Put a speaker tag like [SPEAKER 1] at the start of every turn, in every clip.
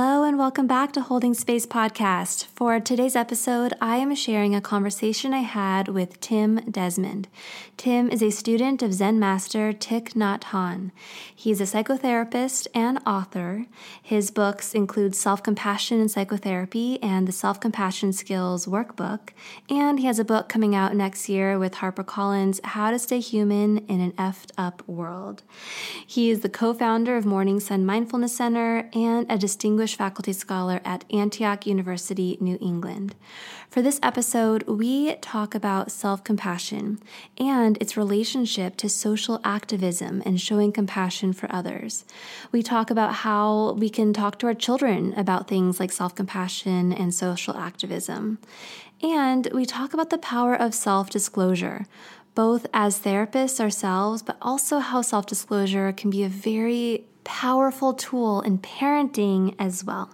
[SPEAKER 1] Hello, and welcome back to Holding Space Podcast. For today's episode, I am sharing a conversation I had with Tim Desmond. Tim is a student of Zen master Thich Nhat Hanh. He's a psychotherapist and author. His books include Self Compassion in Psychotherapy and the Self Compassion Skills Workbook. And he has a book coming out next year with HarperCollins How to Stay Human in an Effed Up World. He is the co founder of Morning Sun Mindfulness Center and a distinguished Distinguished Scholar at Antioch University, New England. For this episode, we talk about self compassion and its relationship to social activism and showing compassion for others. We talk about how we can talk to our children about things like self compassion and social activism. And we talk about the power of self disclosure both as therapists ourselves, but also how self disclosure can be a very powerful tool in parenting as well.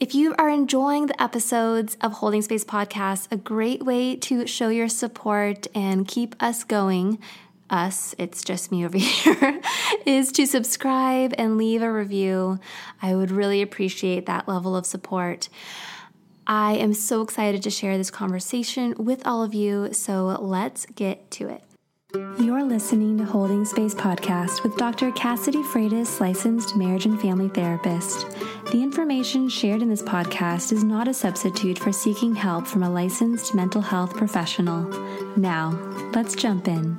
[SPEAKER 1] If you are enjoying the episodes of Holding Space Podcast, a great way to show your support and keep us going, us, it's just me over here, is to subscribe and leave a review. I would really appreciate that level of support. I am so excited to share this conversation with all of you, so let's get to it. You're listening to Holding Space Podcast with Dr. Cassidy Freitas, licensed marriage and family therapist. The information shared in this podcast is not a substitute for seeking help from a licensed mental health professional. Now, let's jump in.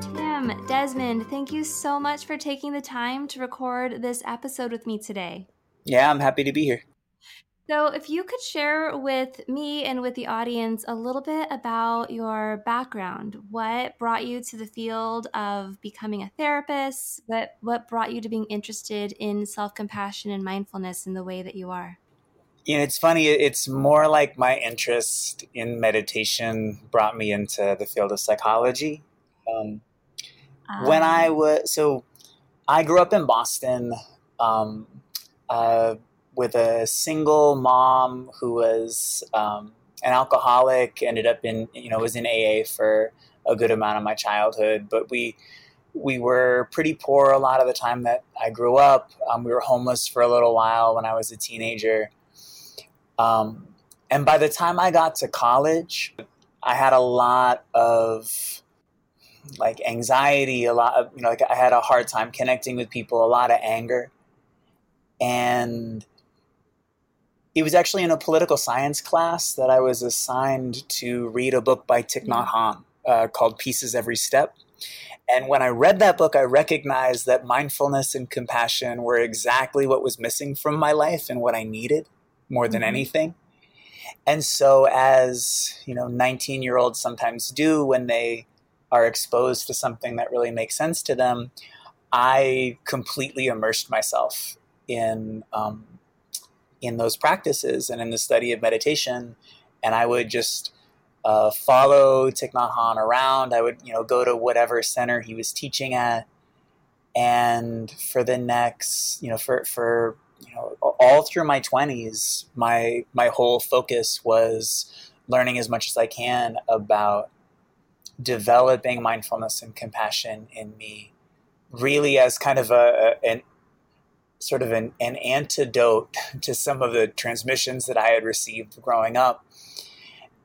[SPEAKER 1] Tim, Desmond, thank you so much for taking the time to record this episode with me today.
[SPEAKER 2] Yeah, I'm happy to be here.
[SPEAKER 1] So, if you could share with me and with the audience a little bit about your background, what brought you to the field of becoming a therapist? What what brought you to being interested in self compassion and mindfulness in the way that you are?
[SPEAKER 2] You know, it's funny. It's more like my interest in meditation brought me into the field of psychology. Um, um, when I ah. was so, I grew up in Boston. Um, uh, with a single mom who was um, an alcoholic, ended up in, you know, was in AA for a good amount of my childhood. But we, we were pretty poor a lot of the time that I grew up. Um, we were homeless for a little while when I was a teenager. Um, and by the time I got to college, I had a lot of like anxiety, a lot of, you know, like I had a hard time connecting with people, a lot of anger. And it was actually in a political science class that I was assigned to read a book by Thich Nhat Hanh uh, called Peace Is Every Step. And when I read that book, I recognized that mindfulness and compassion were exactly what was missing from my life and what I needed more than mm-hmm. anything. And so, as you know, 19 year olds sometimes do when they are exposed to something that really makes sense to them, I completely immersed myself in um, in those practices and in the study of meditation. And I would just uh, follow Thich Nhat Hanh around. I would, you know, go to whatever center he was teaching at. And for the next, you know, for, for, you know, all through my twenties, my, my whole focus was learning as much as I can about developing mindfulness and compassion in me really as kind of a, an sort of an, an antidote to some of the transmissions that I had received growing up.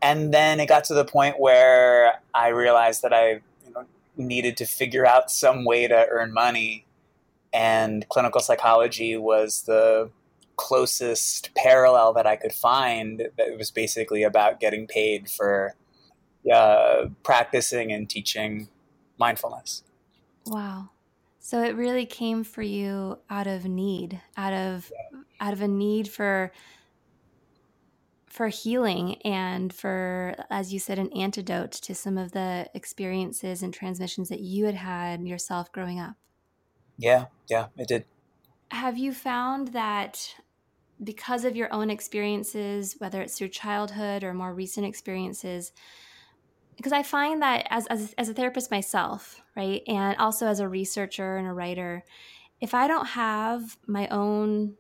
[SPEAKER 2] And then it got to the point where I realized that I you know, needed to figure out some way to earn money. And clinical psychology was the closest parallel that I could find that was basically about getting paid for uh, practicing and teaching mindfulness.
[SPEAKER 1] Wow. So it really came for you out of need, out of out of a need for for healing and for as you said an antidote to some of the experiences and transmissions that you had had yourself growing up.
[SPEAKER 2] Yeah, yeah, it did.
[SPEAKER 1] Have you found that because of your own experiences, whether it's through childhood or more recent experiences, because I find that as, as, as a therapist myself, right, and also as a researcher and a writer, if I don't have my own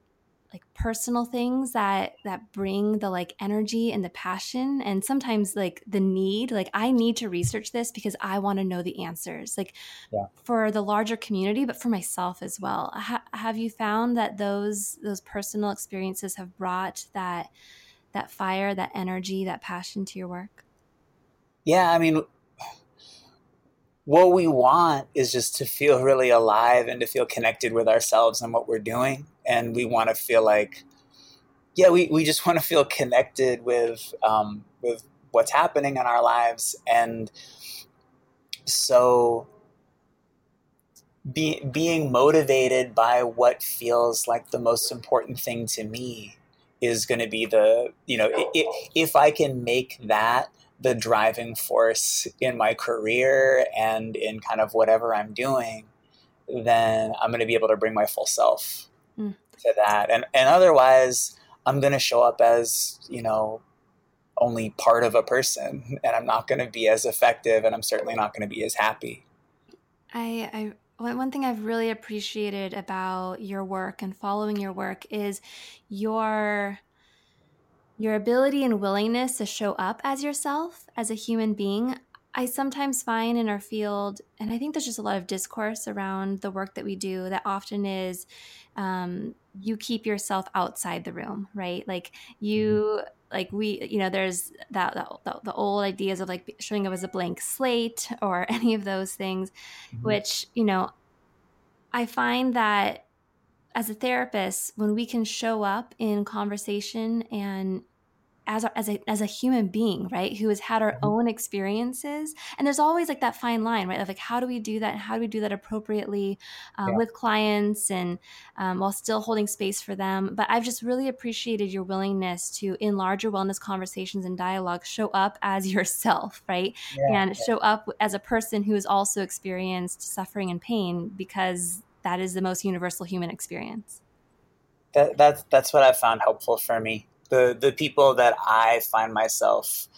[SPEAKER 1] like personal things that that bring the like energy and the passion and sometimes like the need like i need to research this because i want to know the answers like yeah. for the larger community but for myself as well ha- have you found that those those personal experiences have brought that that fire that energy that passion to your work
[SPEAKER 2] yeah i mean what we want is just to feel really alive and to feel connected with ourselves and what we're doing. And we want to feel like, yeah, we, we just want to feel connected with um, with what's happening in our lives. And so be, being motivated by what feels like the most important thing to me is going to be the, you know, it, if I can make that the driving force in my career and in kind of whatever I'm doing, then I'm going to be able to bring my full self mm. to that. And and otherwise, I'm going to show up as you know only part of a person, and I'm not going to be as effective, and I'm certainly not going to be as happy.
[SPEAKER 1] I, I one thing I've really appreciated about your work and following your work is your your ability and willingness to show up as yourself as a human being. I sometimes find in our field, and I think there's just a lot of discourse around the work that we do that often is um, you keep yourself outside the room, right? Like you, mm-hmm. like we, you know, there's that, that the old ideas of like showing up as a blank slate or any of those things, mm-hmm. which, you know, I find that as a therapist, when we can show up in conversation and as a, as a as a human being, right, who has had our mm-hmm. own experiences, and there's always like that fine line, right, of like how do we do that, and how do we do that appropriately uh, yeah. with clients, and um, while still holding space for them. But I've just really appreciated your willingness to, in larger wellness conversations and dialogue, show up as yourself, right, yeah. and show up as a person who has also experienced suffering and pain because that is the most universal human experience.
[SPEAKER 2] That, that's that's what I found helpful for me. The the people that I find myself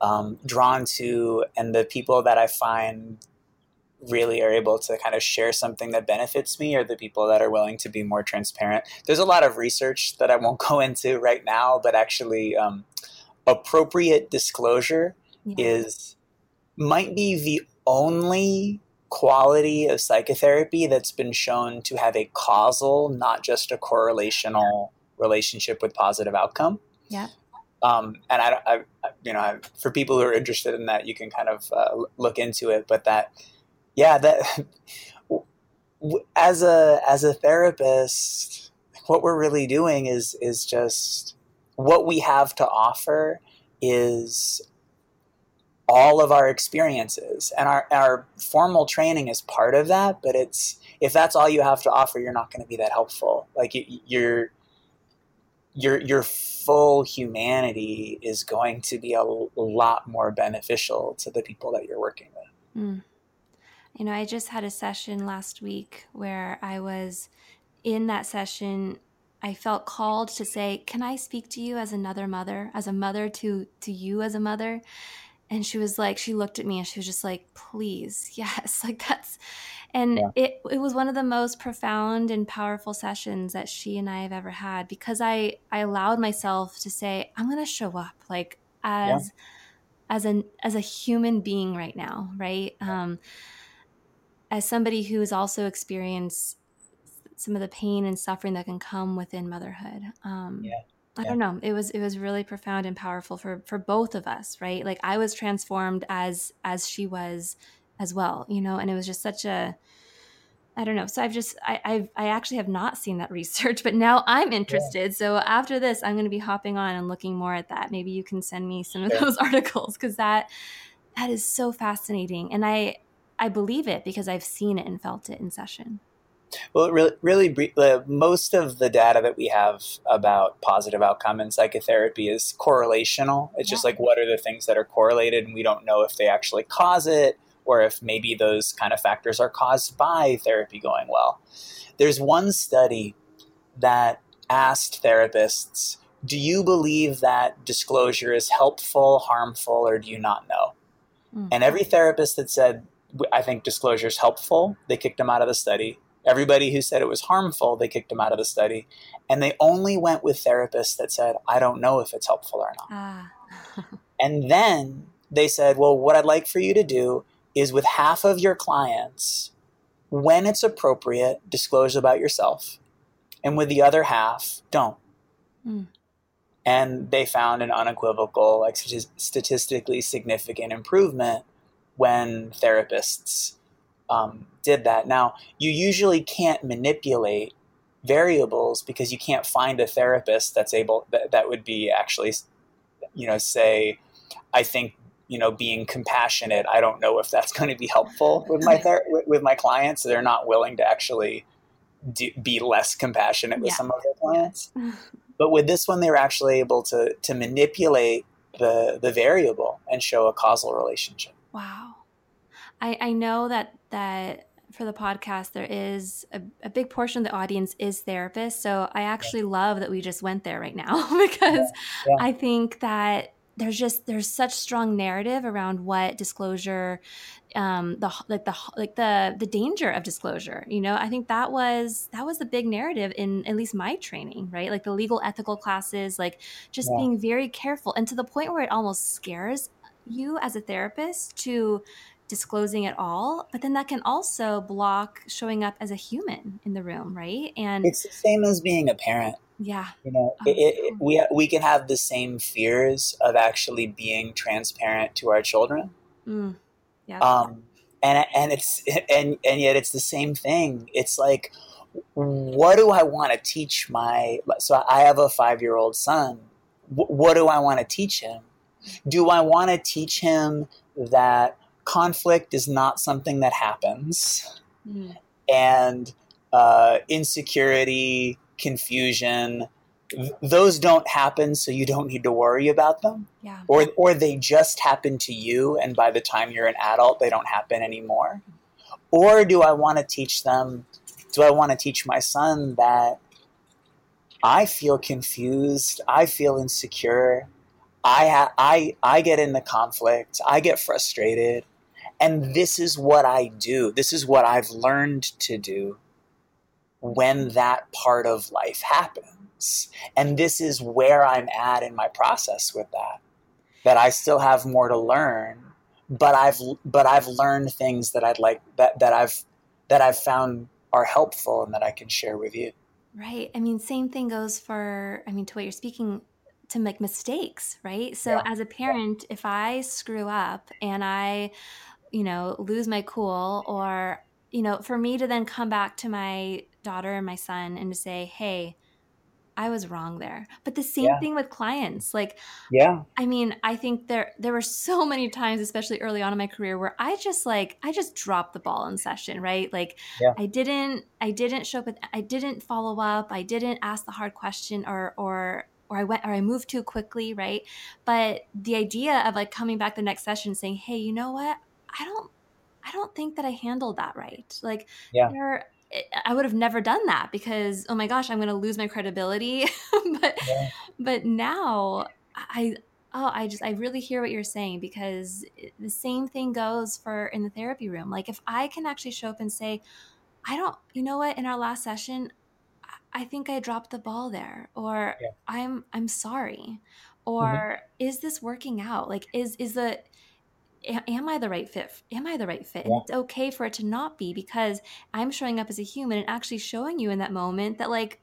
[SPEAKER 2] um, drawn to, and the people that I find really are able to kind of share something that benefits me are the people that are willing to be more transparent. There's a lot of research that I won't go into right now, but actually, um, appropriate disclosure yeah. is might be the only quality of psychotherapy that's been shown to have a causal, not just a correlational relationship with positive outcome.
[SPEAKER 1] Yeah.
[SPEAKER 2] Um, and I, I, you know, I, for people who are interested in that, you can kind of uh, look into it. But that, yeah, that as a as a therapist, what we're really doing is is just what we have to offer is all of our experiences and our, our formal training is part of that but it's if that's all you have to offer you're not going to be that helpful like you, your your your full humanity is going to be a, lot more beneficial to the people that you're working with mm.
[SPEAKER 1] you know i just had a session last week where i was in that session I felt called to say, "Can I speak to you as another mother, as a mother to to you as a mother?" And she was like she looked at me and she was just like please yes like that's and yeah. it it was one of the most profound and powerful sessions that she and I have ever had because I I allowed myself to say I'm going to show up like as yeah. as an as a human being right now right um as somebody who has also experienced some of the pain and suffering that can come within motherhood um yeah I don't know. It was it was really profound and powerful for for both of us, right? Like I was transformed as as she was as well, you know, and it was just such a I don't know. So I've just I I've, I actually have not seen that research, but now I'm interested. Yeah. So after this, I'm going to be hopping on and looking more at that. Maybe you can send me some of those articles because that that is so fascinating, and I I believe it because I've seen it and felt it in session.
[SPEAKER 2] Well, really, really, uh, most of the data that we have about positive outcome in psychotherapy is correlational. It's yeah. just like what are the things that are correlated, and we don't know if they actually cause it or if maybe those kind of factors are caused by therapy going well. There's one study that asked therapists, "Do you believe that disclosure is helpful, harmful, or do you not know?" Mm-hmm. And every therapist that said, "I think disclosure is helpful," they kicked them out of the study Everybody who said it was harmful, they kicked them out of the study. And they only went with therapists that said, I don't know if it's helpful or not. Ah. and then they said, Well, what I'd like for you to do is with half of your clients, when it's appropriate, disclose about yourself. And with the other half, don't. Mm. And they found an unequivocal, like statistically significant improvement when therapists um, did that. Now, you usually can't manipulate variables because you can't find a therapist that's able that, that would be actually, you know, say, I think you know being compassionate. I don't know if that's going to be helpful with my ther- with my clients. They're not willing to actually do, be less compassionate with yeah. some of their clients. but with this one, they were actually able to to manipulate the the variable and show a causal relationship.
[SPEAKER 1] Wow. I, I know that that for the podcast there is a, a, big portion of the audience is therapists so i actually love that we just went there right now because yeah. Yeah. i think that there's just there's such strong narrative around what disclosure um the like the like the the danger of disclosure you know i think that was that was the big narrative in at least my training right like the legal ethical classes like just yeah. being very careful and to the point where it almost scares you as a therapist to disclosing it all but then that can also block showing up as a human in the room right?
[SPEAKER 2] And it's the same as being a parent.
[SPEAKER 1] Yeah.
[SPEAKER 2] You know oh, it, it, we we can have the same fears of actually being transparent to our children. Mm, yeah. Um and and it's and and yet it's the same thing. It's like what do i want to teach my so i have a 5 year old son what do i want to teach him? Do i want to teach him that conflict is not something that happens. Mm. And uh, insecurity, confusion, th- those don't happen, so you don't need to worry about them.
[SPEAKER 1] Yeah.
[SPEAKER 2] Or, or they just happen to you, and by the time you're an adult, they don't happen anymore. Or do I want to teach them? Do I want to teach my son that I feel confused, I feel insecure, I ha- I I get into conflict, I get frustrated, and this is what I do. This is what I've learned to do when that part of life happens. And this is where I'm at in my process with that. That I still have more to learn, but I've but I've learned things that I'd like that that I've that I've found are helpful and that I can share with you.
[SPEAKER 1] Right. I mean, same thing goes for I mean to what you're speaking to make mistakes, right? So yeah. as a parent, yeah. if I screw up and I you know, lose my cool or, you know, for me to then come back to my daughter and my son and to say, hey, I was wrong there. But the same yeah. thing with clients. Like,
[SPEAKER 2] yeah,
[SPEAKER 1] I mean, I think there there were so many times, especially early on in my career, where I just like I just dropped the ball in session, right? Like, yeah. I didn't I didn't show up with I didn't follow up, I didn't ask the hard question, or or or I went or I moved too quickly, right? But the idea of like coming back the next session saying, hey, you know what? I don't I don't think that I handled that right. Like yeah. there I would have never done that because oh my gosh, I'm going to lose my credibility. but yeah. but now I oh I just I really hear what you're saying because the same thing goes for in the therapy room. Like if I can actually show up and say I don't you know what in our last session I think I dropped the ball there or yeah. I'm I'm sorry or mm-hmm. is this working out? Like is is the am I the right fit? Am I the right fit? Yeah. It's okay for it to not be because I'm showing up as a human and actually showing you in that moment that like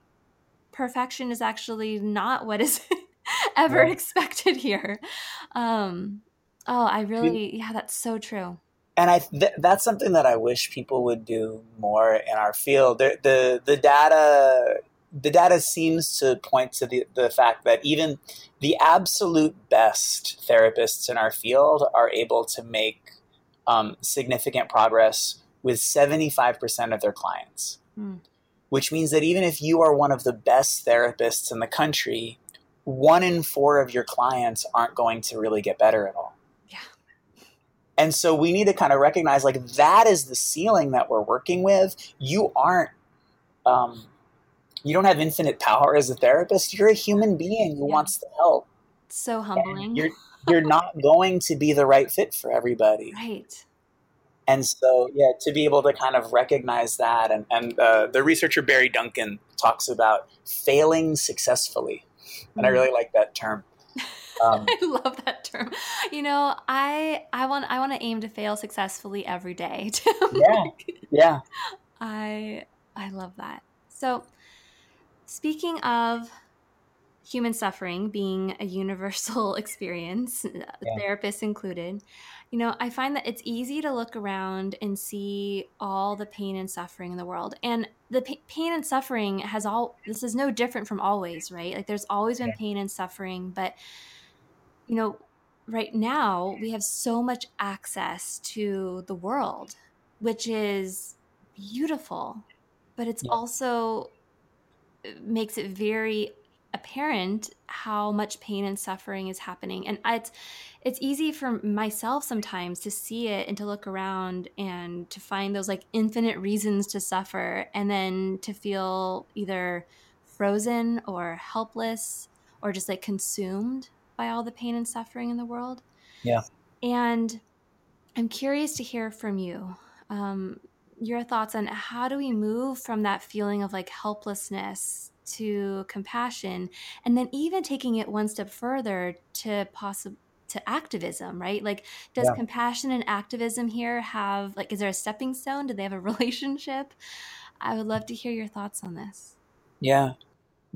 [SPEAKER 1] perfection is actually not what is ever yeah. expected here. Um, oh, I really, yeah, that's so true.
[SPEAKER 2] And I th- that's something that I wish people would do more in our field. The the, the data the data seems to point to the, the fact that even the absolute best therapists in our field are able to make um, significant progress with 75% of their clients. Mm. Which means that even if you are one of the best therapists in the country, one in four of your clients aren't going to really get better at all.
[SPEAKER 1] Yeah.
[SPEAKER 2] And so we need to kind of recognize like that is the ceiling that we're working with. You aren't um, you don't have infinite power as a therapist. You're a human being who yeah. wants to help.
[SPEAKER 1] So humbling.
[SPEAKER 2] And you're you're not going to be the right fit for everybody.
[SPEAKER 1] Right.
[SPEAKER 2] And so, yeah, to be able to kind of recognize that, and, and uh, the researcher Barry Duncan talks about failing successfully. And mm. I really like that term.
[SPEAKER 1] Um, I love that term. You know, I I want I want to aim to fail successfully every day.
[SPEAKER 2] yeah, yeah.
[SPEAKER 1] I I love that. So, speaking of human suffering being a universal experience, yeah. therapists included, you know, I find that it's easy to look around and see all the pain and suffering in the world. And the p- pain and suffering has all, this is no different from always, right? Like there's always been yeah. pain and suffering, but you know, right now we have so much access to the world, which is beautiful, but it's yeah. also makes it very apparent how much pain and suffering is happening and it's it's easy for myself sometimes to see it and to look around and to find those like infinite reasons to suffer and then to feel either frozen or helpless or just like consumed by all the pain and suffering in the world.
[SPEAKER 2] Yeah.
[SPEAKER 1] And I'm curious to hear from you um, your thoughts on how do we move from that feeling of like helplessness to compassion and then even taking it one step further to possible to activism right? Like does yeah. compassion and activism here have like is there a stepping stone? Do they have a relationship? I would love to hear your thoughts on this.
[SPEAKER 2] Yeah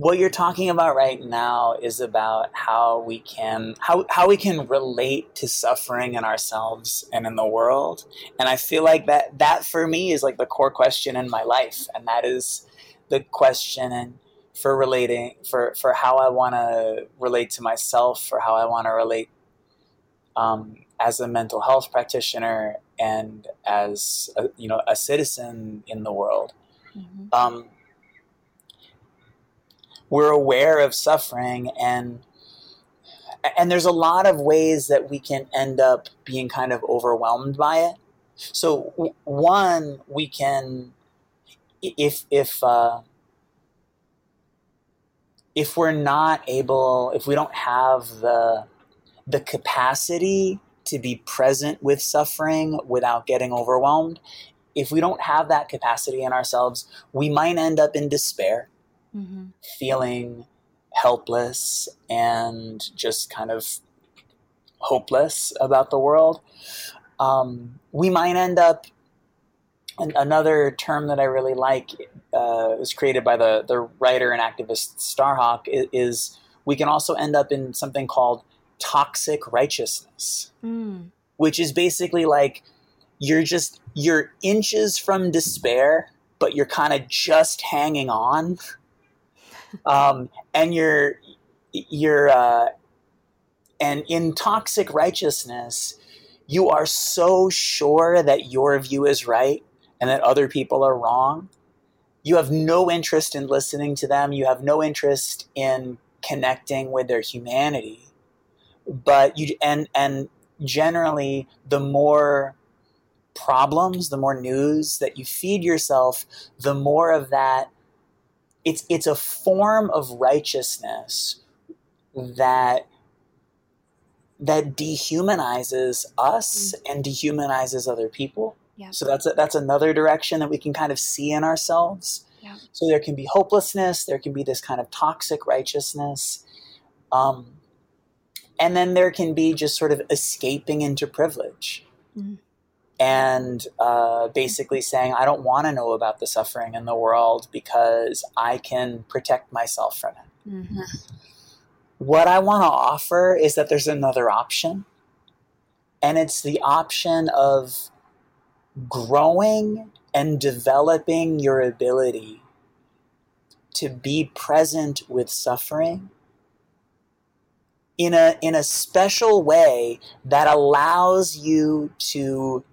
[SPEAKER 2] what you're talking about right now is about how we can how, how we can relate to suffering in ourselves and in the world. And i feel like that that for me is like the core question in my life. And that is the question and for relating for for how i want to relate to myself for how i want to relate um, as a mental health practitioner and as a, you know a citizen in the world. Mm-hmm. um, we're aware of suffering and and there's a lot of ways that we can end up being kind of overwhelmed by it. So one we can if if uh, if we're not able if we don't have the the capacity to be present with suffering without getting overwhelmed if we don't have that capacity in ourselves we might end up in despair mm-hmm. feeling helpless and just kind of hopeless about the world, um, we might end up. And another term that I really like uh, was created by the, the writer and activist Starhawk is, is we can also end up in something called toxic righteousness, mm. which is basically like you're just you're inches from despair, but you're kind of just hanging on um, and you're you're uh, and in toxic righteousness, you are so sure that your view is right and that other people are wrong. You have no interest in listening to them. You have no interest in connecting with their humanity. But you and and generally, the more problems, the more news that you feed yourself, the more of that it's it's a form of righteousness that that dehumanizes us mm-hmm. and dehumanizes other people. Yeah. So that's a, that's another direction that we can kind of see in ourselves. Yeah. So there can be hopelessness, there can be this kind of toxic righteousness, um, and then there can be just sort of escaping into privilege. Mm-hmm and uh, basically saying, I don't want to know about the suffering in the world because I can protect myself from it. Mm-hmm. What I want to offer is that there's another option, and it's the option of growing and developing your ability to be present with suffering in a in a special way that allows you to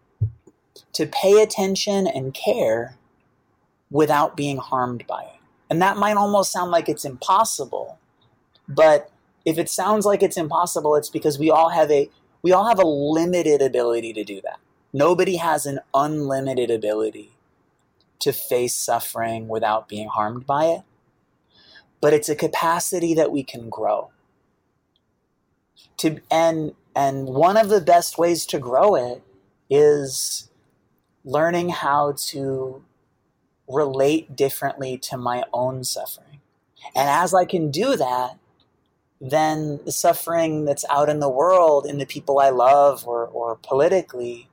[SPEAKER 2] to pay attention and care without being harmed by it. And that might almost sound like it's impossible, but if it sounds like it's impossible, it's because we all have a we all have a limited ability to do that. Nobody has an unlimited ability to face suffering without being harmed by it. But it's a capacity that we can grow. To and and one of the best ways to grow it is learning how to relate differently to my own suffering. And as I can do that, then the suffering that's out in the world, in the people I love, or, or politically,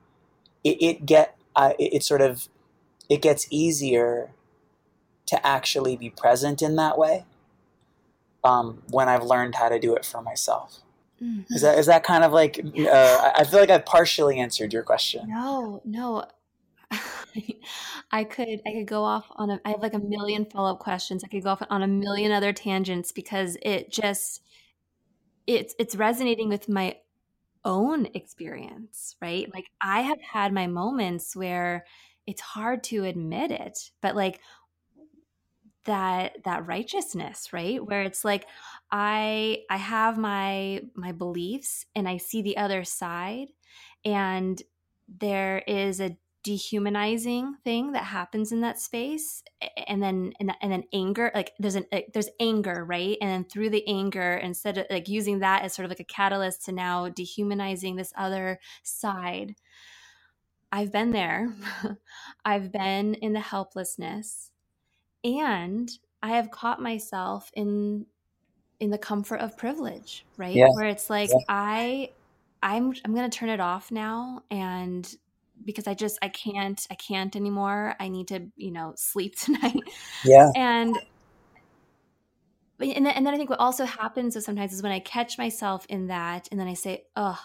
[SPEAKER 2] it, it get uh, it, it sort of it gets easier to actually be present in that way um, when I've learned how to do it for myself. Mm-hmm. Is that is that kind of like? Uh, I feel like I've partially answered your question.
[SPEAKER 1] No, no. I could I could go off on a I have like a million follow up questions. I could go off on a million other tangents because it just it's it's resonating with my own experience, right? Like I have had my moments where it's hard to admit it, but like that that righteousness right where it's like i i have my my beliefs and i see the other side and there is a dehumanizing thing that happens in that space and then and, and then anger like there's an like, there's anger right and then through the anger instead of like using that as sort of like a catalyst to now dehumanizing this other side i've been there i've been in the helplessness and i have caught myself in in the comfort of privilege right yeah. where it's like yeah. i i'm i'm going to turn it off now and because i just i can't i can't anymore i need to you know sleep tonight
[SPEAKER 2] yeah
[SPEAKER 1] and and then, and then i think what also happens is sometimes is when i catch myself in that and then i say oh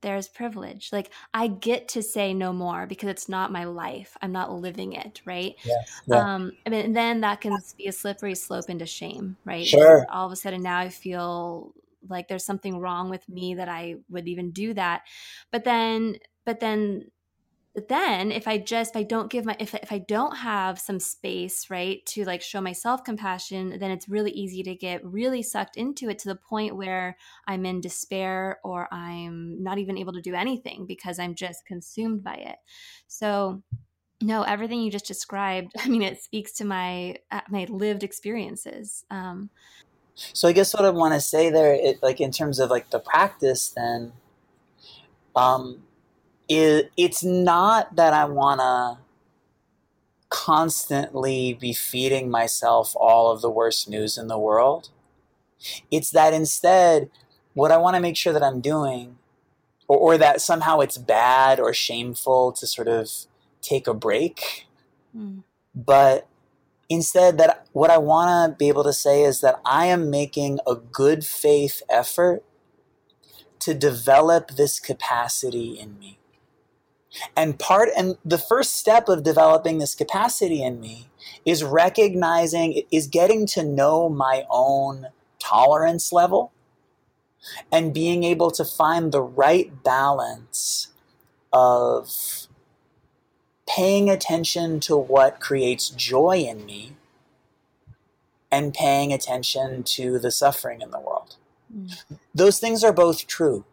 [SPEAKER 1] there's privilege. Like I get to say no more because it's not my life. I'm not living it, right?
[SPEAKER 2] Yeah, yeah.
[SPEAKER 1] Um, I mean, and then that can be a slippery slope into shame, right?
[SPEAKER 2] Sure.
[SPEAKER 1] All of a sudden now I feel like there's something wrong with me that I would even do that. But then, but then but then if i just if i don't give my if, if i don't have some space right to like show myself compassion then it's really easy to get really sucked into it to the point where i'm in despair or i'm not even able to do anything because i'm just consumed by it. So no everything you just described i mean it speaks to my uh, my lived experiences um,
[SPEAKER 2] so i guess what i want to say there it, like in terms of like the practice then um it, it's not that I want to constantly be feeding myself all of the worst news in the world. It's that instead, what I want to make sure that I'm doing, or, or, that somehow it's bad or shameful to sort of take a break, mm. but instead, that what I want to be able to say is that I am making a good faith effort to develop this capacity in me. And part and the first step of developing this capacity in me is recognizing is getting to know my own tolerance level and being able to find the right balance of paying attention to what creates joy in me and paying attention to the suffering in the world. Mm. Those things are both true.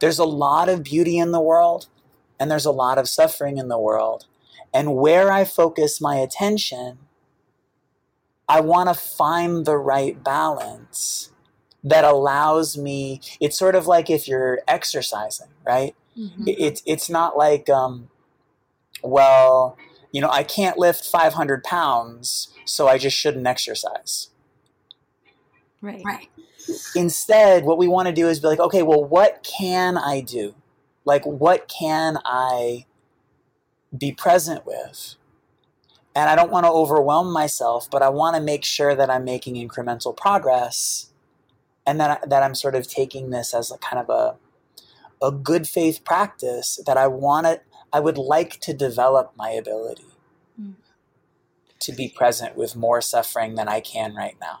[SPEAKER 2] There's a lot of beauty in the world and there's a lot of suffering in the world. And where I focus my attention, I want to find the right balance that allows me. It's sort of like if you're exercising, right? Mm-hmm. It's it's not like, um, well, you know, I can't lift 500 pounds, so I just shouldn't exercise.
[SPEAKER 1] Right. Right.
[SPEAKER 2] Instead, what we want to do is be like, okay, well, what can I do? Like what can I be present with? And I don't want to overwhelm myself, but I want to make sure that I'm making incremental progress and that, I, that I'm sort of taking this as a kind of a, a good faith practice that I want to, I would like to develop my ability mm. to be present with more suffering than I can right now.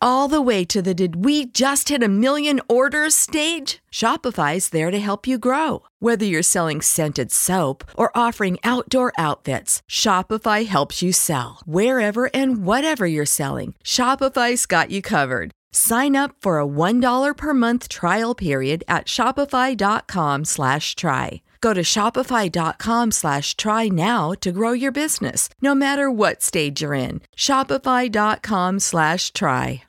[SPEAKER 3] all the way to the did we just hit a million orders stage? Shopify's there to help you grow. Whether you're selling scented soap or offering outdoor outfits, Shopify helps you sell. Wherever and whatever you're selling, Shopify's got you covered. Sign up for a $1 per month trial period at shopify.com slash try. Go to shopify.com slash try now to grow your business, no matter what stage you're in. Shopify.com slash try.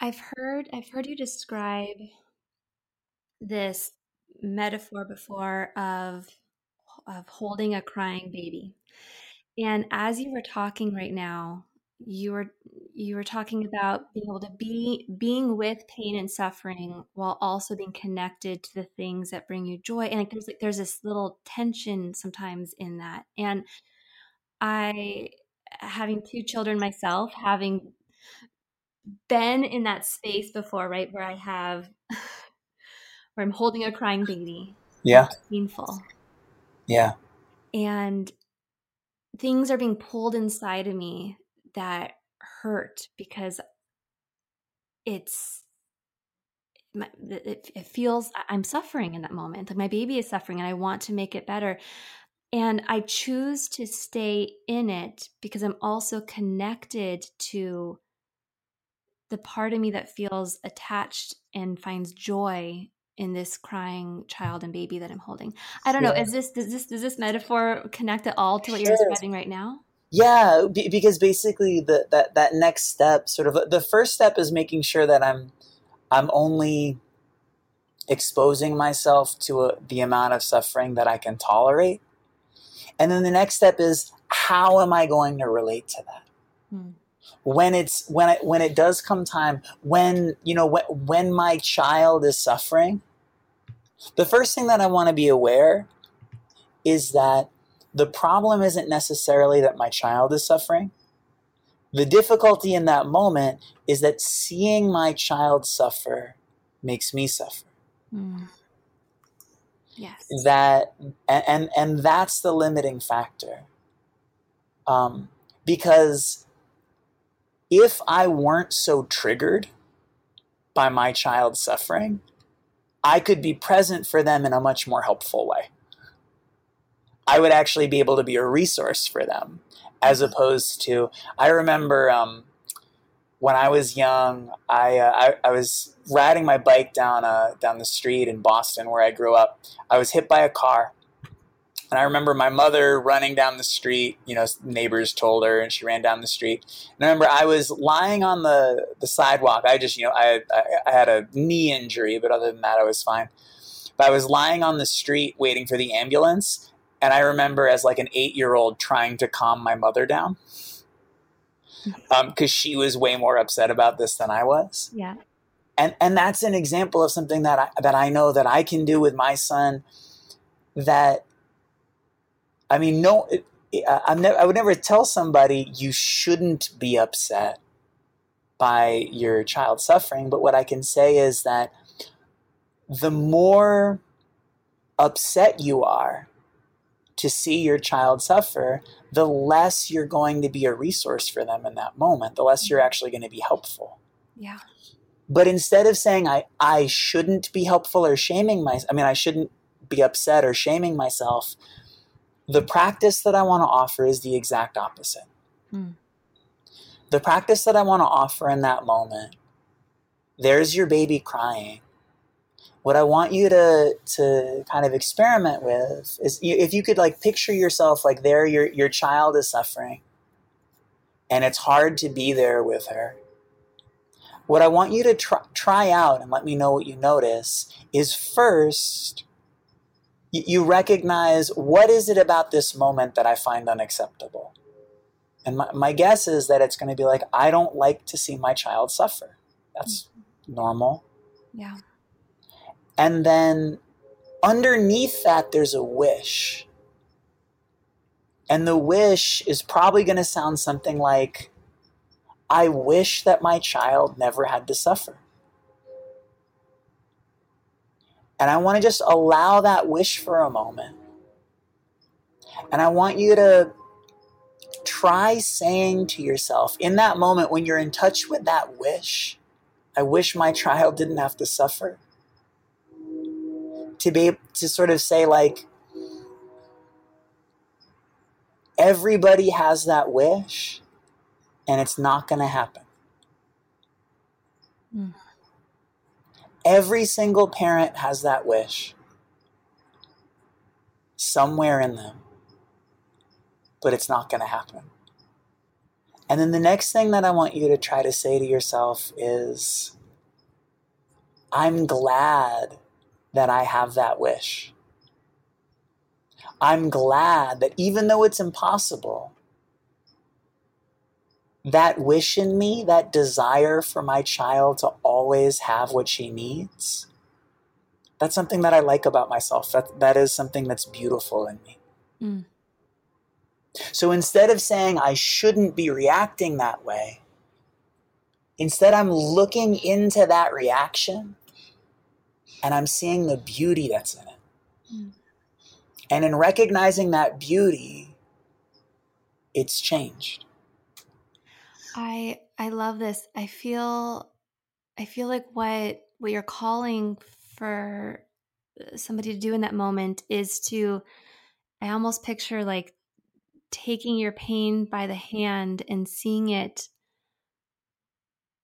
[SPEAKER 1] I've heard I've heard you describe this metaphor before of of holding a crying baby. And as you were talking right now, you were you were talking about being able to be being with pain and suffering while also being connected to the things that bring you joy. And like there's like there's this little tension sometimes in that. And I having two children myself, having been in that space before, right, where I have where I'm holding a crying baby.
[SPEAKER 2] Yeah.
[SPEAKER 1] painful.
[SPEAKER 2] Yeah.
[SPEAKER 1] And things are being pulled inside of me that hurt because it's it, feels i'm suffering in that moment like my baby is suffering and i want to make it better and i choose to stay in it because i'm also connected to the part of me that feels attached and finds joy in this crying child and baby that I'm holding. I don't know. Is this does this does this metaphor connect at all to what you're describing right now?
[SPEAKER 2] Yeah, b- because basically the that that next step, sort of the first step, is making sure that I'm I'm only exposing myself to a, the amount of suffering that I can tolerate, and then the next step is how am I going to relate to that? Hmm when it's when it when it does come time when you know when, when my child is suffering the first thing that I want to be aware is that the problem isn't necessarily that my child is suffering. The difficulty in that moment is that seeing my child suffer makes me suffer. Mm.
[SPEAKER 1] Yes.
[SPEAKER 2] That and, and and that's the limiting factor. Um, because if I weren't so triggered by my child suffering, I could be present for them in a much more helpful way. I would actually be able to be a resource for them as opposed to, I remember um, when I was young, I, uh, I, I, was riding my bike down, uh, down the street in Boston where I grew up. I was hit by a car and I remember my mother running down the street. You know, neighbors told her, and she ran down the street. And I remember I was lying on the, the sidewalk. I just, you know, I, I, I had a knee injury, but other than that, I was fine. But I was lying on the street waiting for the ambulance. And I remember as like an eight year old trying to calm my mother down because um, she was way more upset about this than I was.
[SPEAKER 1] Yeah.
[SPEAKER 2] And, and that's an example of something that I, that I know that I can do with my son that I mean, no, it, I, never, I would never tell somebody you shouldn't be upset by your child suffering. But what I can say is that the more upset you are to see your child suffer, the less you're going to be a resource for them in that moment, the less you're actually going to be helpful.
[SPEAKER 1] Yeah.
[SPEAKER 2] But instead of saying I, I shouldn't be helpful or shaming my I mean I shouldn't be upset or shaming myself, the practice that I want to offer is the exact opposite. Hmm. The practice that I want to offer in that moment, there's your baby crying. What I want you to to kind of experiment with is if you could like picture yourself like there your your child is suffering and it's hard to be there with her. What I want you to try, try out and let me know what you notice is first you recognize what is it about this moment that I find unacceptable. And my, my guess is that it's going to be like, I don't like to see my child suffer. That's mm-hmm. normal.
[SPEAKER 1] Yeah.
[SPEAKER 2] And then underneath that, there's a wish. And the wish is probably going to sound something like, I wish that my child never had to suffer. And I want to just allow that wish for a moment. And I want you to try saying to yourself in that moment when you're in touch with that wish, I wish my child didn't have to suffer. To be to sort of say like everybody has that wish and it's not going to happen. Mm. Every single parent has that wish somewhere in them, but it's not going to happen. And then the next thing that I want you to try to say to yourself is, I'm glad that I have that wish. I'm glad that even though it's impossible, that wish in me, that desire for my child to always have what she needs, that's something that I like about myself. That, that is something that's beautiful in me. Mm. So instead of saying I shouldn't be reacting that way, instead I'm looking into that reaction and I'm seeing the beauty that's in it. Mm. And in recognizing that beauty, it's changed.
[SPEAKER 1] I I love this. I feel I feel like what what you're calling for uh, somebody to do in that moment is to I almost picture like taking your pain by the hand and seeing it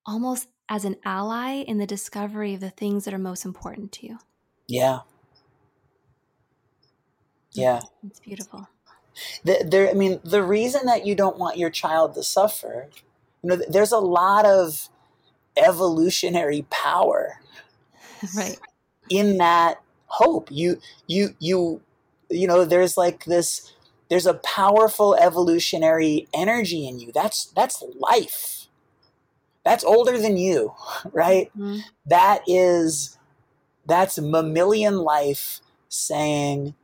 [SPEAKER 1] almost as an ally in the discovery of the things that are most important to you.
[SPEAKER 2] Yeah. Yeah.
[SPEAKER 1] It's beautiful.
[SPEAKER 2] The, there, I mean, the reason that you don't want your child to suffer, you know, there's a lot of evolutionary power,
[SPEAKER 1] right,
[SPEAKER 2] in that hope. You, you, you, you know, there's like this. There's a powerful evolutionary energy in you. That's that's life. That's older than you, right? Mm-hmm. That is that's mammalian life saying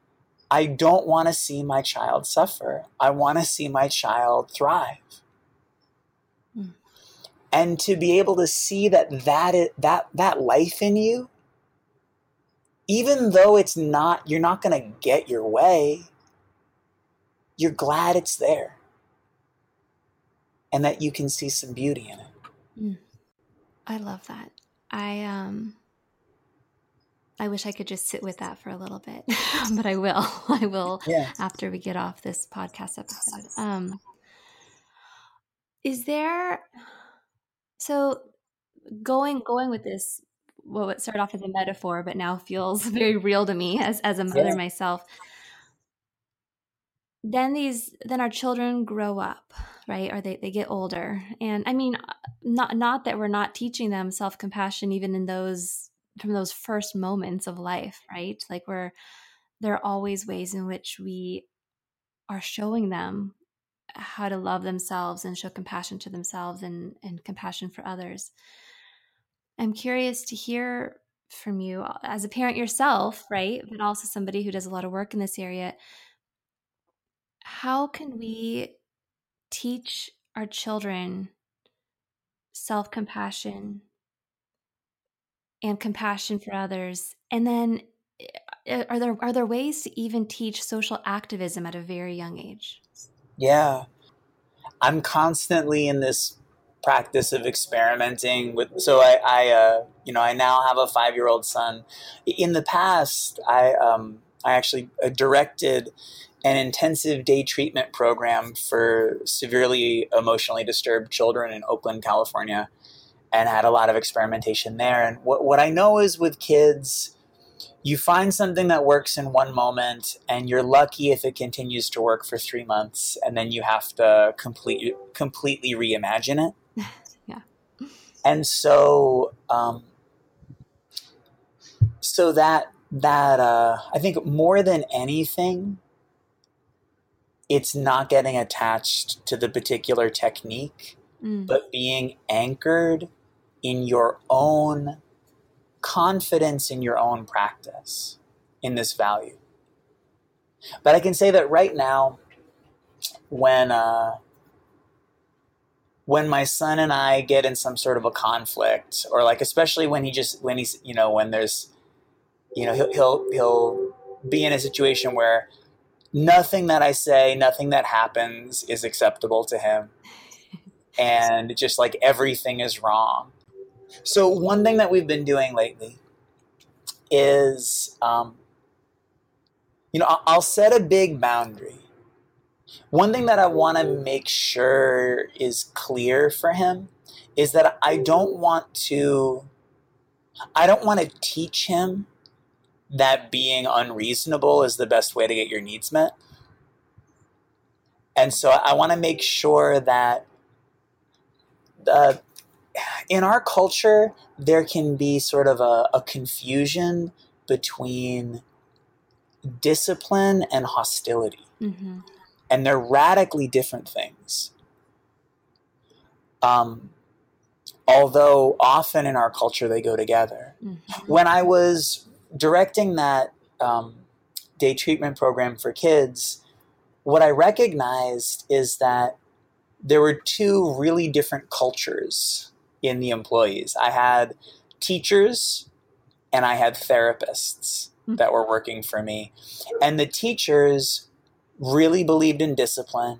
[SPEAKER 2] I don't want to see my child suffer. I want to see my child thrive. And to be able to see that that, is, that that life in you, even though it's not, you're not going to get your way, you're glad it's there. And that you can see some beauty in it. Mm.
[SPEAKER 1] I love that. I um I wish I could just sit with that for a little bit, but I will. I will yeah. after we get off this podcast episode. Um, is there so going going with this? What started off as a metaphor, but now feels very real to me as as a mother yeah. myself. Then these then our children grow up, right? Or they they get older, and I mean, not not that we're not teaching them self compassion even in those from those first moments of life, right? Like we're there are always ways in which we are showing them how to love themselves and show compassion to themselves and, and compassion for others. I'm curious to hear from you uh, as a parent yourself, right? But also somebody who does a lot of work in this area. How can we teach our children self compassion and compassion for others and then eh, are there are there ways to even teach social activism at a very young age
[SPEAKER 2] yeah i'm constantly in this practice of experimenting with so i i uh, you know i now have a five year old son in the past i um i actually uh, directed an intensive day treatment program for severely emotionally disturbed children in oakland california and had a lot of experimentation there. And what, what I know is with kids, you find something that works in one moment and you're lucky if it continues to work for three months and then you have to complete, completely reimagine
[SPEAKER 1] it. yeah.
[SPEAKER 2] And so, um, so that, that, uh, I think more than anything, it's not getting attached to the particular technique, mm. but being anchored in your own confidence in your own practice in this value. But I can say that right now, when uh, when my son and I get in some sort of a conflict, or like especially when he just when he's you know when there's you know he'll he'll he'll be in a situation where nothing that I say, nothing that happens is acceptable to him. and just like everything is wrong. So, one thing that we've been doing lately is, um, you know, I'll set a big boundary. One thing that I want to make sure is clear for him is that I don't want to I don't want to teach him that being unreasonable is the best way to get your needs met. And so I want to make sure that uh, in our culture, there can be sort of a, a confusion between discipline and hostility. Mm-hmm. And they're radically different things. Um, although often in our culture they go together. Mm-hmm. When I was directing that um, day treatment program for kids, what I recognized is that there were two really different cultures in the employees. I had teachers and I had therapists mm-hmm. that were working for me. And the teachers really believed in discipline,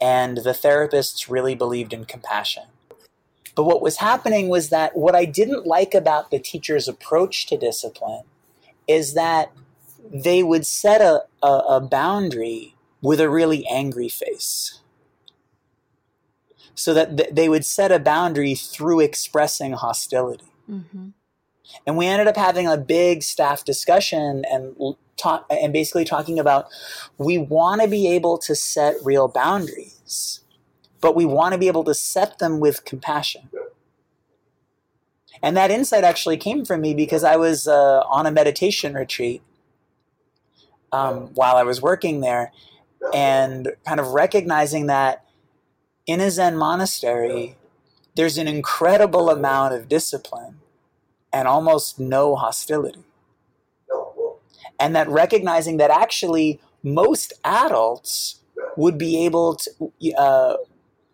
[SPEAKER 2] and the therapists really believed in compassion. But what was happening was that what I didn't like about the teacher's approach to discipline is that they would set a, a, a boundary with a really angry face. So that th- they would set a boundary through expressing hostility. Mm-hmm. And we ended up having a big staff discussion and talk, and basically talking about we want to be able to set real boundaries but we want to be able to set them with compassion. And that insight actually came from me because I was uh, on a meditation retreat um, while I was working there and kind of recognizing that in a Zen monastery, there's an incredible amount of discipline and almost no hostility. And that recognizing that actually most adults would be able to, uh,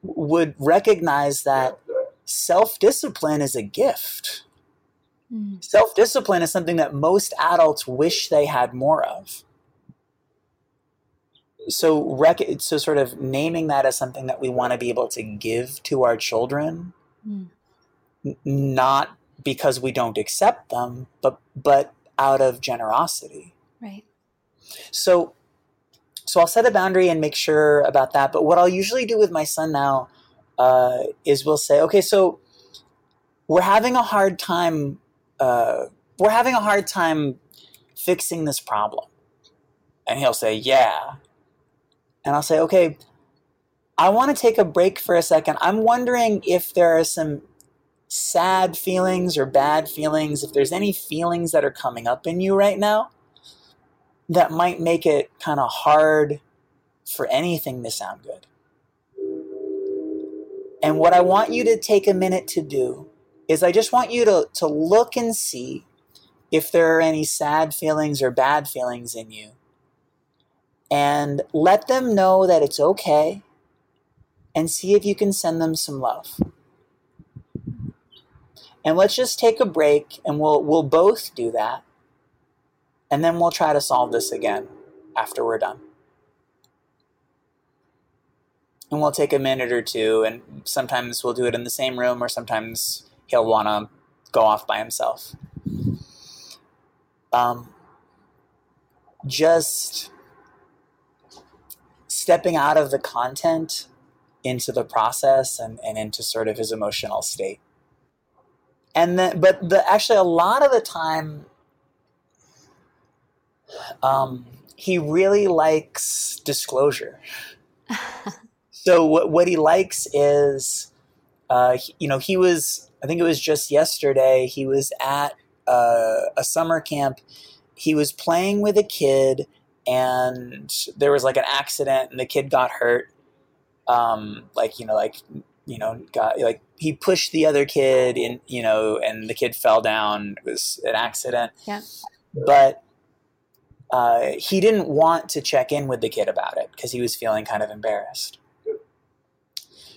[SPEAKER 2] would recognize that self discipline is a gift. Mm. Self discipline is something that most adults wish they had more of. So, rec- so sort of naming that as something that we want to be able to give to our children, mm. n- not because we don't accept them, but but out of generosity.
[SPEAKER 1] Right.
[SPEAKER 2] So so I'll set a boundary and make sure about that. But what I'll usually do with my son now uh, is we'll say, okay, so we're having a hard time. Uh, we're having a hard time fixing this problem, and he'll say, yeah. And I'll say, okay, I want to take a break for a second. I'm wondering if there are some sad feelings or bad feelings, if there's any feelings that are coming up in you right now that might make it kind of hard for anything to sound good. And what I want you to take a minute to do is I just want you to, to look and see if there are any sad feelings or bad feelings in you. And let them know that it's okay and see if you can send them some love. And let's just take a break and we'll we'll both do that and then we'll try to solve this again after we're done. And we'll take a minute or two, and sometimes we'll do it in the same room, or sometimes he'll want to go off by himself. Um, just stepping out of the content into the process and, and into sort of his emotional state. And then, but the, actually, a lot of the time, um, he really likes disclosure. so what what he likes is, uh, he, you know, he was I think it was just yesterday he was at uh, a summer camp. He was playing with a kid, and there was like an accident, and the kid got hurt. Um, like you know, like you know, got like he pushed the other kid in, you know, and the kid fell down. It was an accident.
[SPEAKER 1] Yeah.
[SPEAKER 2] But uh, he didn't want to check in with the kid about it because he was feeling kind of embarrassed.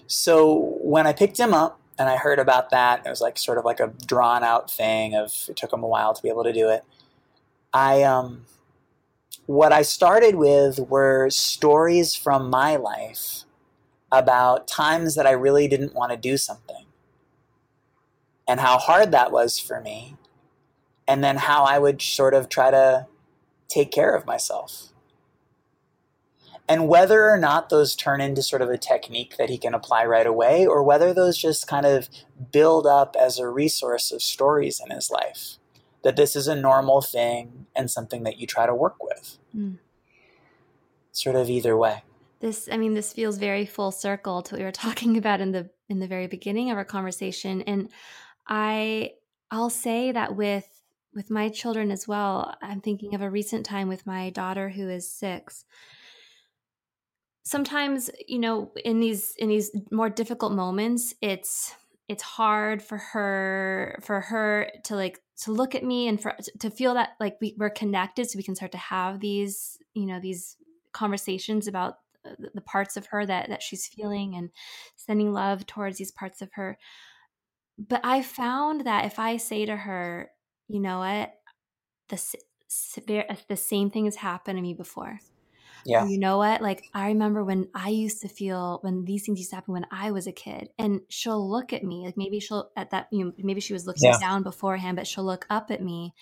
[SPEAKER 2] So when I picked him up and I heard about that, it was like sort of like a drawn out thing of it took him a while to be able to do it. I um what I started with were stories from my life about times that I really didn't want to do something and how hard that was for me, and then how I would sort of try to take care of myself. And whether or not those turn into sort of a technique that he can apply right away, or whether those just kind of build up as a resource of stories in his life, that this is a normal thing and something that you try to work with. Mm. Sort of either way.
[SPEAKER 1] This, I mean, this feels very full circle to what we were talking about in the in the very beginning of our conversation, and I I'll say that with with my children as well. I'm thinking of a recent time with my daughter who is six sometimes you know in these in these more difficult moments it's it's hard for her for her to like to look at me and for to feel that like we, we're connected so we can start to have these you know these conversations about uh, the parts of her that that she's feeling and sending love towards these parts of her. But i found that if i say to her you know what? The uh, the same thing has happened to me before
[SPEAKER 2] yeah.
[SPEAKER 1] you know what? Like, I remember when I used to feel when these things used to happen when I was a kid, and she'll look at me, like maybe she'll at that, you know, maybe she was looking yeah. down beforehand, but she'll look up at me,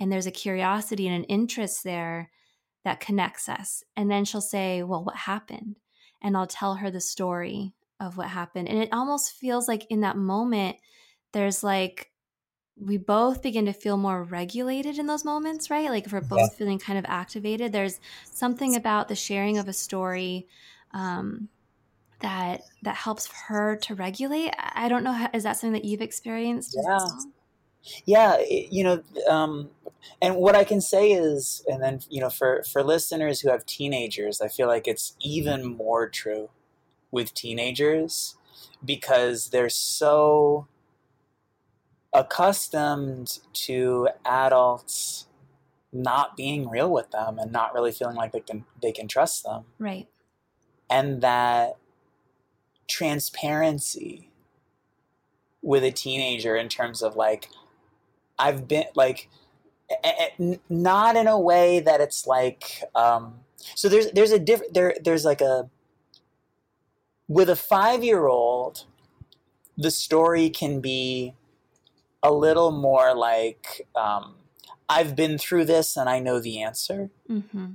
[SPEAKER 1] and there's a curiosity and an interest there that connects us. And then she'll say, Well, what happened? And I'll tell her the story of what happened. And it almost feels like in that moment, there's like we both begin to feel more regulated in those moments, right? Like if we're both yeah. feeling kind of activated, there's something about the sharing of a story um, that that helps her to regulate. I don't know, how, is that something that you've experienced?
[SPEAKER 2] Yeah, yeah. You know, um, and what I can say is, and then you know, for for listeners who have teenagers, I feel like it's even more true with teenagers because they're so accustomed to adults not being real with them and not really feeling like they can they can trust them.
[SPEAKER 1] Right.
[SPEAKER 2] And that transparency with a teenager in terms of like I've been like not in a way that it's like um so there's there's a different there there's like a with a 5-year-old the story can be a little more like um, I've been through this and I know the answer. Mm-hmm.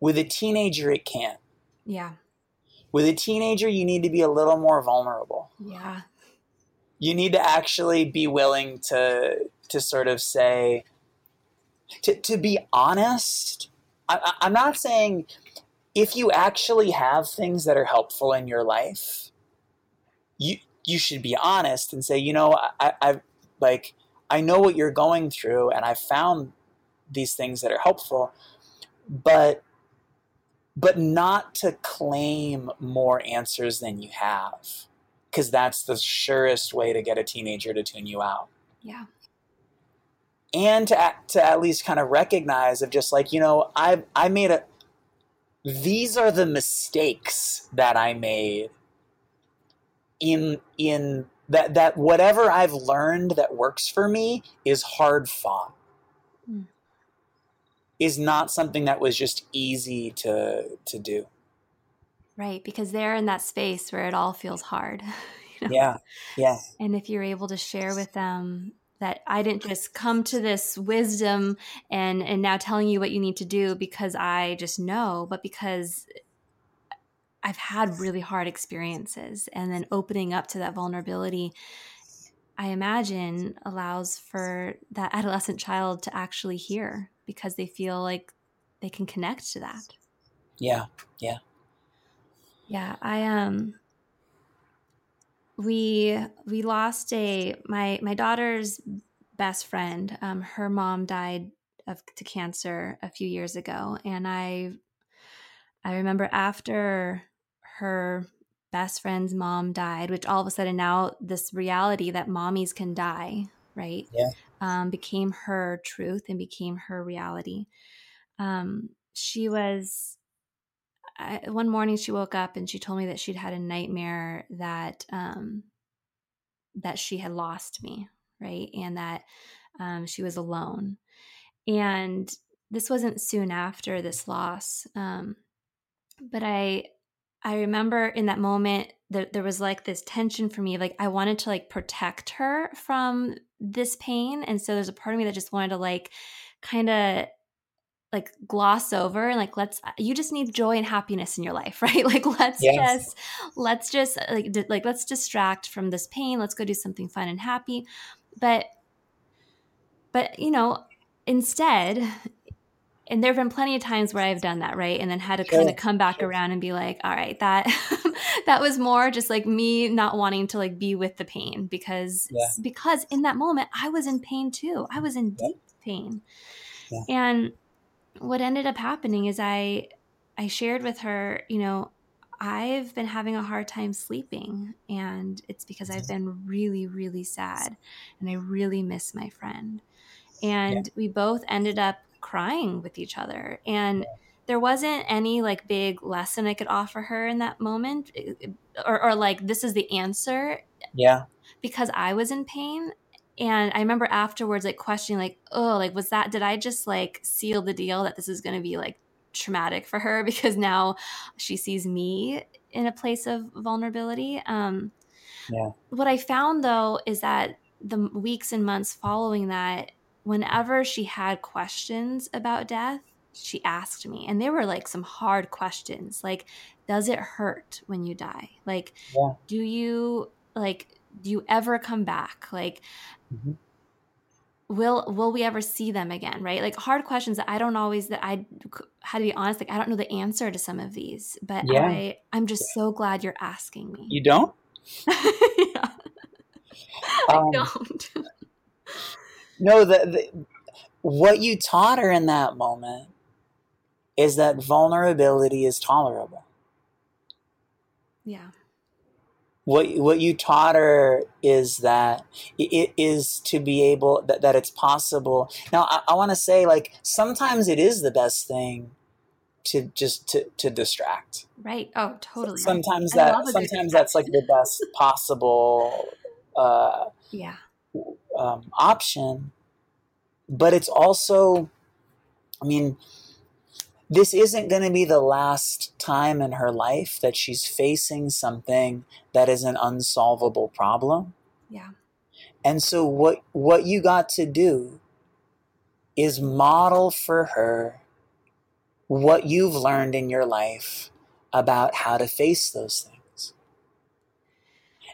[SPEAKER 2] With a teenager, it can't.
[SPEAKER 1] Yeah.
[SPEAKER 2] With a teenager, you need to be a little more vulnerable.
[SPEAKER 1] Yeah.
[SPEAKER 2] You need to actually be willing to to sort of say to to be honest. I, I'm not saying if you actually have things that are helpful in your life, you you should be honest and say, you know, I, I've like I know what you're going through and I found these things that are helpful, but but not to claim more answers than you have because that's the surest way to get a teenager to tune you out.
[SPEAKER 1] Yeah.
[SPEAKER 2] And to, to at least kind of recognize of just like, you know, I I made a these are the mistakes that I made in in that that whatever I've learned that works for me is hard fought. Mm. Is not something that was just easy to to do.
[SPEAKER 1] Right, because they're in that space where it all feels hard.
[SPEAKER 2] You know? Yeah, yeah.
[SPEAKER 1] And if you're able to share with them that I didn't just come to this wisdom and and now telling you what you need to do because I just know, but because I've had really hard experiences and then opening up to that vulnerability I imagine allows for that adolescent child to actually hear because they feel like they can connect to that.
[SPEAKER 2] Yeah. Yeah.
[SPEAKER 1] Yeah, I um we we lost a my my daughter's best friend. Um her mom died of to cancer a few years ago and I I remember after her best friend's mom died, which all of a sudden now this reality that mommies can die, right?
[SPEAKER 2] Yeah.
[SPEAKER 1] Um, became her truth and became her reality. Um, she was I, one morning she woke up and she told me that she'd had a nightmare that um, that she had lost me, right, and that um, she was alone. And this wasn't soon after this loss, um, but I I remember in that moment that there was like this tension for me. Like I wanted to like protect her from this pain, and so there's a part of me that just wanted to like kind of like gloss over and like let's you just need joy and happiness in your life right like let's yes. just let's just uh, like d- like let's distract from this pain let's go do something fun and happy but but you know instead and there have been plenty of times where I've done that, right? And then had to sure. kind of come back sure. around and be like, all right, that that was more just like me not wanting to like be with the pain because yeah. because in that moment I was in pain too. I was in deep pain. Yeah. And what ended up happening is I I shared with her, you know, I've been having a hard time sleeping and it's because I've mm-hmm. been really really sad and I really miss my friend. And yeah. we both ended up crying with each other. And there wasn't any like big lesson I could offer her in that moment or, or like this is the answer.
[SPEAKER 2] Yeah.
[SPEAKER 1] Because I was in pain. And i remember afterwards like questioning like oh like was that did i just like seal the deal that this is going to be like traumatic for her? Because now she sees me in a place of vulnerability. Um yeah. what i found though is that the weeks and months following that whenever she had questions about death she asked me and they were like some hard questions like does it hurt when you die like yeah. do you like do you ever come back like mm-hmm. will will we ever see them again right like hard questions that i don't always that i had to be honest like i don't know the answer to some of these but yeah. i i'm just yeah. so glad you're asking me
[SPEAKER 2] you don't yeah
[SPEAKER 1] um, i don't
[SPEAKER 2] no the, the what you taught her in that moment is that vulnerability is tolerable.
[SPEAKER 1] Yeah.
[SPEAKER 2] What what you taught her is that it is to be able that, that it's possible. Now i, I want to say like sometimes it is the best thing to just to, to distract.
[SPEAKER 1] Right. Oh totally.
[SPEAKER 2] Sometimes that sometimes that's like the best possible uh
[SPEAKER 1] yeah
[SPEAKER 2] um, option but it's also i mean this isn't going to be the last time in her life that she's facing something that is an unsolvable problem.
[SPEAKER 1] Yeah.
[SPEAKER 2] And so what what you got to do is model for her what you've learned in your life about how to face those things.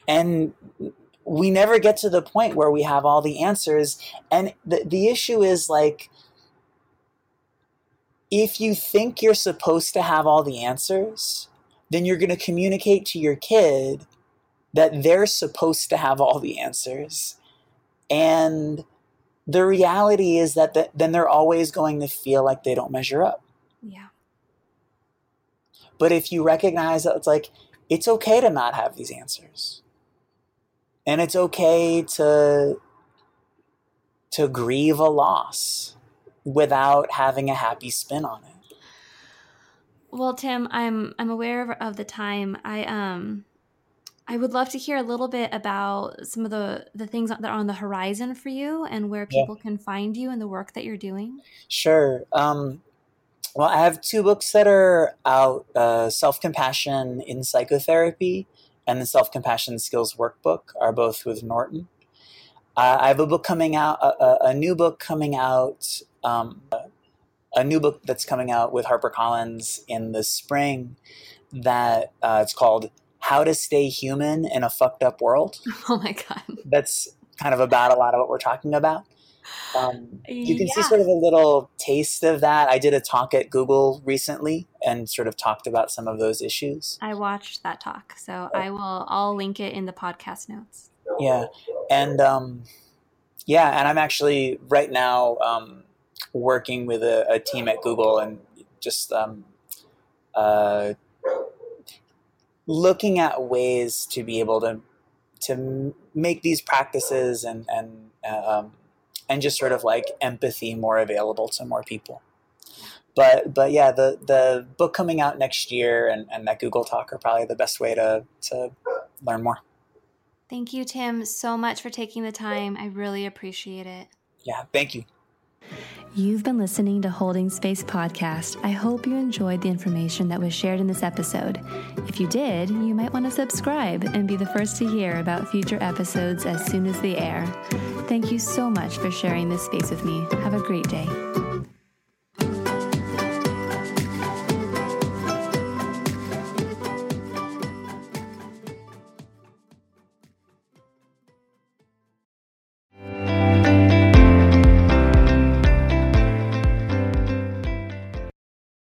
[SPEAKER 2] And we never get to the point where we have all the answers and the the issue is like if you think you're supposed to have all the answers, then you're going to communicate to your kid that they're supposed to have all the answers. And the reality is that the, then they're always going to feel like they don't measure up.
[SPEAKER 1] Yeah.
[SPEAKER 2] But if you recognize that it's like, it's okay to not have these answers. And it's okay to to grieve a loss without having a happy spin on it.
[SPEAKER 1] Well, Tim, I'm I'm aware of, of the time. I um I would love to hear a little bit about some of the the things that are on the horizon for you and where people yeah. can find you and the work that you're doing.
[SPEAKER 2] Sure. Um, well, I have two books that are out: uh, Self Compassion in Psychotherapy and the Self Compassion Skills Workbook are both with Norton. Uh, I have a book coming out, a, a new book coming out um, a new book that's coming out with HarperCollins in the spring that uh, it's called How to Stay Human in a Fucked Up World.
[SPEAKER 1] Oh my God.
[SPEAKER 2] That's kind of about a lot of what we're talking about. Um, you can yeah. see sort of a little taste of that. I did a talk at Google recently and sort of talked about some of those issues.
[SPEAKER 1] I watched that talk, so I will. I'll link it in the podcast notes.
[SPEAKER 2] Yeah, and um, yeah, and I'm actually right now um, working with a, a team at Google and just um, uh, looking at ways to be able to to make these practices and and um, and just sort of like empathy more available to more people. But but yeah, the the book coming out next year and, and that Google Talk are probably the best way to to learn more.
[SPEAKER 1] Thank you, Tim, so much for taking the time. I really appreciate it.
[SPEAKER 2] Yeah, thank you.
[SPEAKER 1] You've been listening to Holding Space Podcast. I hope you enjoyed the information that was shared in this episode. If you did, you might want to subscribe and be the first to hear about future episodes as soon as they air. Thank you so much for sharing this space with me. Have a great day.